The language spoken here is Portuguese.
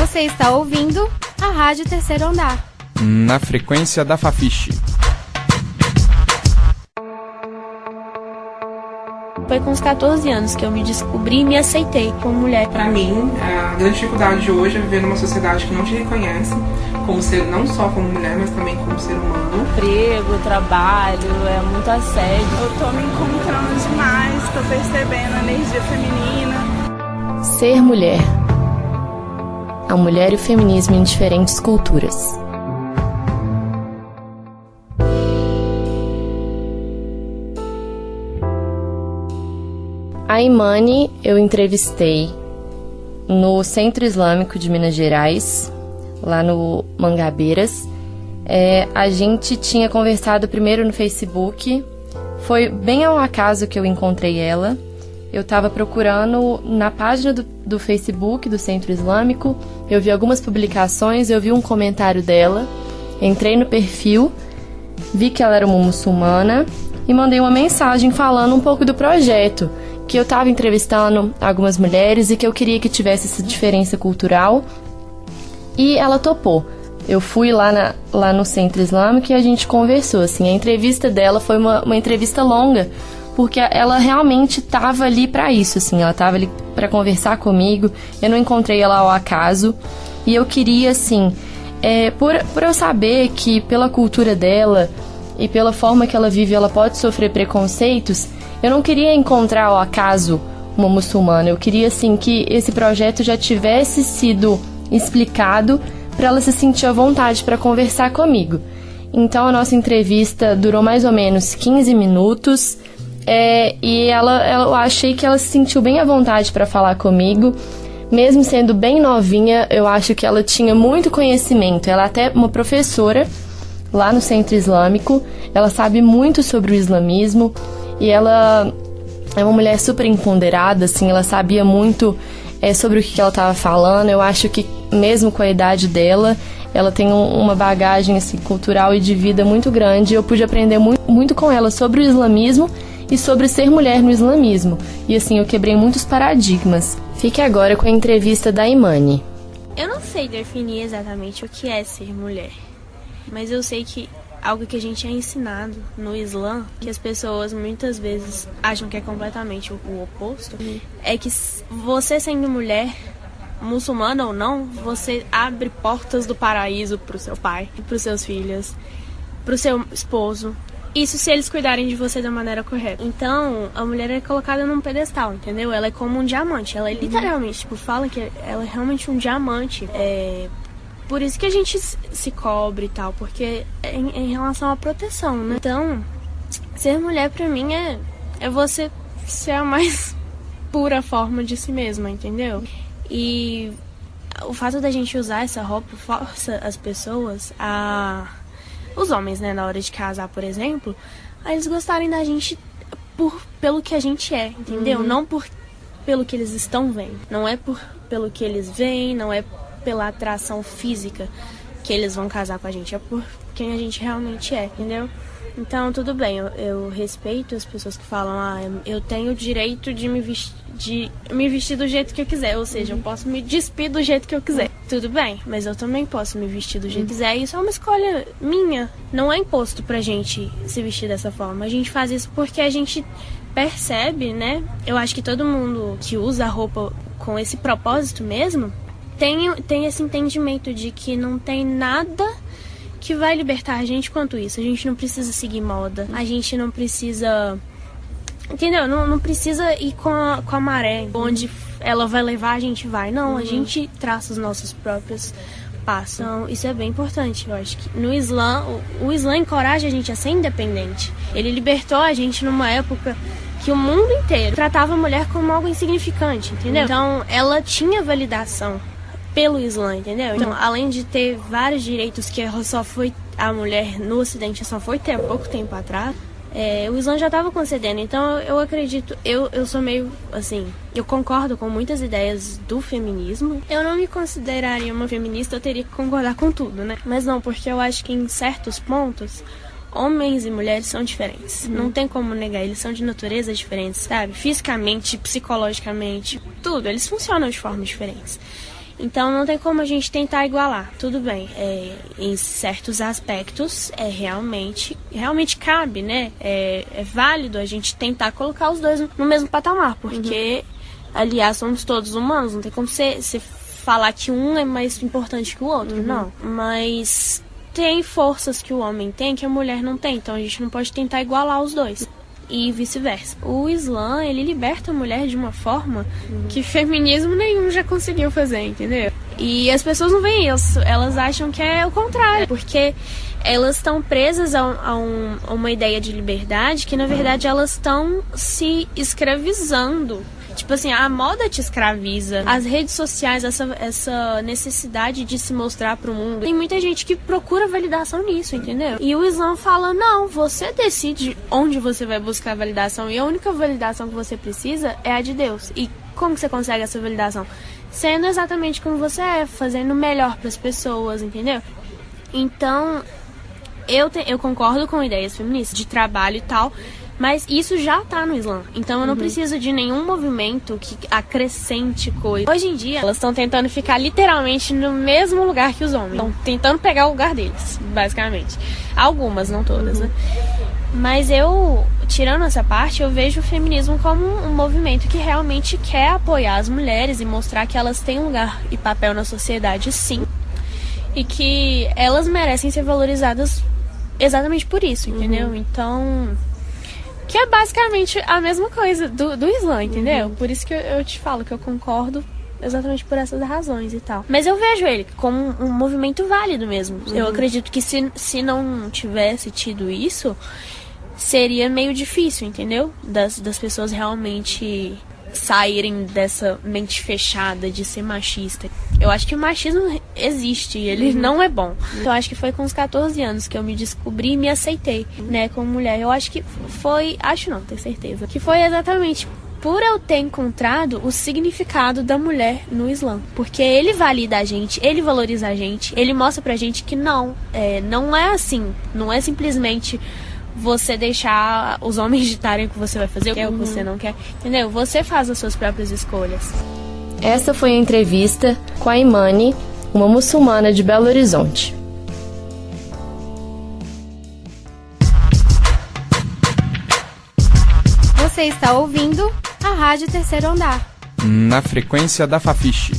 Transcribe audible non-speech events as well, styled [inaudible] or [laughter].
Você está ouvindo a Rádio Terceiro Andar. Na frequência da Fafiche. Foi com os 14 anos que eu me descobri e me aceitei como mulher. Para mim, a grande dificuldade de hoje é viver numa sociedade que não te reconhece como ser, não só como mulher, mas também como ser humano. Emprego, trabalho, é muito assédio. Eu tô me encontrando demais, tô percebendo a energia feminina. Ser mulher. A mulher e o feminismo em diferentes culturas. A Imani eu entrevistei no Centro Islâmico de Minas Gerais, lá no Mangabeiras. É, a gente tinha conversado primeiro no Facebook. Foi bem ao acaso que eu encontrei ela. Eu estava procurando na página do, do Facebook do Centro Islâmico. Eu vi algumas publicações, eu vi um comentário dela. Entrei no perfil, vi que ela era uma muçulmana e mandei uma mensagem falando um pouco do projeto que eu estava entrevistando algumas mulheres e que eu queria que tivesse essa diferença cultural. E ela topou. Eu fui lá, na, lá no Centro Islâmico e a gente conversou. Assim, a entrevista dela foi uma, uma entrevista longa, porque ela realmente estava ali para isso. Assim, ela estava ali para conversar comigo. Eu não encontrei ela ao acaso. E eu queria, assim, é, por, por eu saber que pela cultura dela e pela forma que ela vive, ela pode sofrer preconceitos eu não queria encontrar ao acaso uma muçulmana, eu queria assim que esse projeto já tivesse sido explicado para ela se sentir à vontade para conversar comigo. Então a nossa entrevista durou mais ou menos 15 minutos é, e ela, ela, eu achei que ela se sentiu bem à vontade para falar comigo. Mesmo sendo bem novinha, eu acho que ela tinha muito conhecimento. Ela é até uma professora lá no Centro Islâmico. Ela sabe muito sobre o islamismo. E ela é uma mulher super empoderada, assim, ela sabia muito é, sobre o que ela estava falando. Eu acho que, mesmo com a idade dela, ela tem um, uma bagagem assim, cultural e de vida muito grande. Eu pude aprender muito, muito com ela sobre o islamismo e sobre ser mulher no islamismo. E assim, eu quebrei muitos paradigmas. Fique agora com a entrevista da Imani. Eu não sei definir exatamente o que é ser mulher, mas eu sei que algo que a gente é ensinado no Islã, que as pessoas muitas vezes acham que é completamente o, oposto, é que você sendo mulher, muçulmana ou não, você abre portas do paraíso para o seu pai, para os seus filhos, para o seu esposo. Isso se eles cuidarem de você da maneira correta. Então, a mulher é colocada num pedestal, entendeu? Ela é como um diamante. Ela é uhum. literalmente, tipo, fala que ela é realmente um diamante. É, por isso que a gente se cobre e tal, porque é em, em relação à proteção, né? Então, ser mulher pra mim é, é você ser a mais [laughs] pura forma de si mesma, entendeu? E o fato da gente usar essa roupa força as pessoas a. Os homens, né, na hora de casar, por exemplo, eles gostarem da gente por, pelo que a gente é, entendeu? Uhum. Não por pelo que eles estão vendo. Não é por pelo que eles veem, não é pela atração física que eles vão casar com a gente, é por quem a gente realmente é, entendeu? Então, tudo bem, eu, eu respeito as pessoas que falam, ah, eu tenho o direito de me, vestir, de me vestir do jeito que eu quiser, ou seja, eu posso me despir do jeito que eu quiser. Tudo bem, mas eu também posso me vestir do jeito que quiser, isso é uma escolha minha. Não é imposto pra gente se vestir dessa forma. A gente faz isso porque a gente percebe, né? Eu acho que todo mundo que usa a roupa com esse propósito mesmo, tem, tem esse entendimento de que não tem nada que vai libertar a gente quanto isso. A gente não precisa seguir moda, a gente não precisa. Entendeu? Não, não precisa ir com a, com a maré, onde ela vai levar, a gente vai. Não, uhum. a gente traça os nossos próprios passos. Então, isso é bem importante. Eu acho que no Islã, o, o Islã encoraja a gente a ser independente. Ele libertou a gente numa época que o mundo inteiro tratava a mulher como algo insignificante, entendeu? Então, ela tinha validação pelo Islã, entendeu? Então, além de ter vários direitos que só foi a mulher no Ocidente só foi ter há pouco tempo atrás, é, o Islã já estava concedendo. Então, eu acredito, eu, eu sou meio assim, eu concordo com muitas ideias do feminismo. Eu não me consideraria uma feminista, eu teria que concordar com tudo, né? Mas não, porque eu acho que em certos pontos homens e mulheres são diferentes. Uhum. Não tem como negar, eles são de natureza diferentes, sabe? Fisicamente, psicologicamente, tudo, eles funcionam de formas diferentes. Então não tem como a gente tentar igualar. Tudo bem, é, em certos aspectos é realmente, realmente cabe, né? É, é, válido a gente tentar colocar os dois no mesmo patamar, porque, uhum. aliás, somos todos humanos, não tem como você, você falar que um é mais importante que o outro, uhum. não. Mas tem forças que o homem tem que a mulher não tem, então a gente não pode tentar igualar os dois e vice-versa. O Islã, ele liberta a mulher de uma forma uhum. que feminismo nenhum já conseguiu fazer, entendeu? E as pessoas não veem isso, elas acham que é o contrário, porque elas estão presas a, a, um, a uma ideia de liberdade que, na verdade, elas estão se escravizando Tipo assim, a moda te escraviza. As redes sociais, essa, essa necessidade de se mostrar pro mundo. Tem muita gente que procura validação nisso, entendeu? E o Islã fala: não, você decide onde você vai buscar validação. E a única validação que você precisa é a de Deus. E como que você consegue essa validação? Sendo exatamente como você é, fazendo melhor para as pessoas, entendeu? Então, eu, te, eu concordo com ideias feministas de trabalho e tal, mas isso já tá no Islã. Então eu não uhum. preciso de nenhum movimento que acrescente coisa. Hoje em dia, elas estão tentando ficar literalmente no mesmo lugar que os homens. Estão tentando pegar o lugar deles, basicamente. Algumas, não todas, uhum. né? Mas eu, tirando essa parte, eu vejo o feminismo como um movimento que realmente quer apoiar as mulheres e mostrar que elas têm lugar e papel na sociedade, sim. E que elas merecem ser valorizadas exatamente por isso, entendeu? Uhum. Então, que é basicamente a mesma coisa do, do Islã, entendeu? Uhum. Por isso que eu, eu te falo que eu concordo exatamente por essas razões e tal. Mas eu vejo ele como um movimento válido mesmo. Uhum. Eu acredito que se, se não tivesse tido isso, seria meio difícil, entendeu? Das, das pessoas realmente saírem dessa mente fechada de ser machista. Eu acho que o machismo existe, ele uhum. não é bom. Então acho que foi com os 14 anos que eu me descobri e me aceitei, né, como mulher. Eu acho que foi, acho não, tenho certeza, que foi exatamente por eu ter encontrado o significado da mulher no Islã. Porque ele valida a gente, ele valoriza a gente, ele mostra pra gente que não, é, não é assim, não é simplesmente você deixar os homens ditarem o que você vai fazer, o que, é o que você não quer. Entendeu? Você faz as suas próprias escolhas. Essa foi a entrevista com a Imani, uma muçulmana de Belo Horizonte. Você está ouvindo a Rádio Terceiro Andar. Na frequência da Fafiche.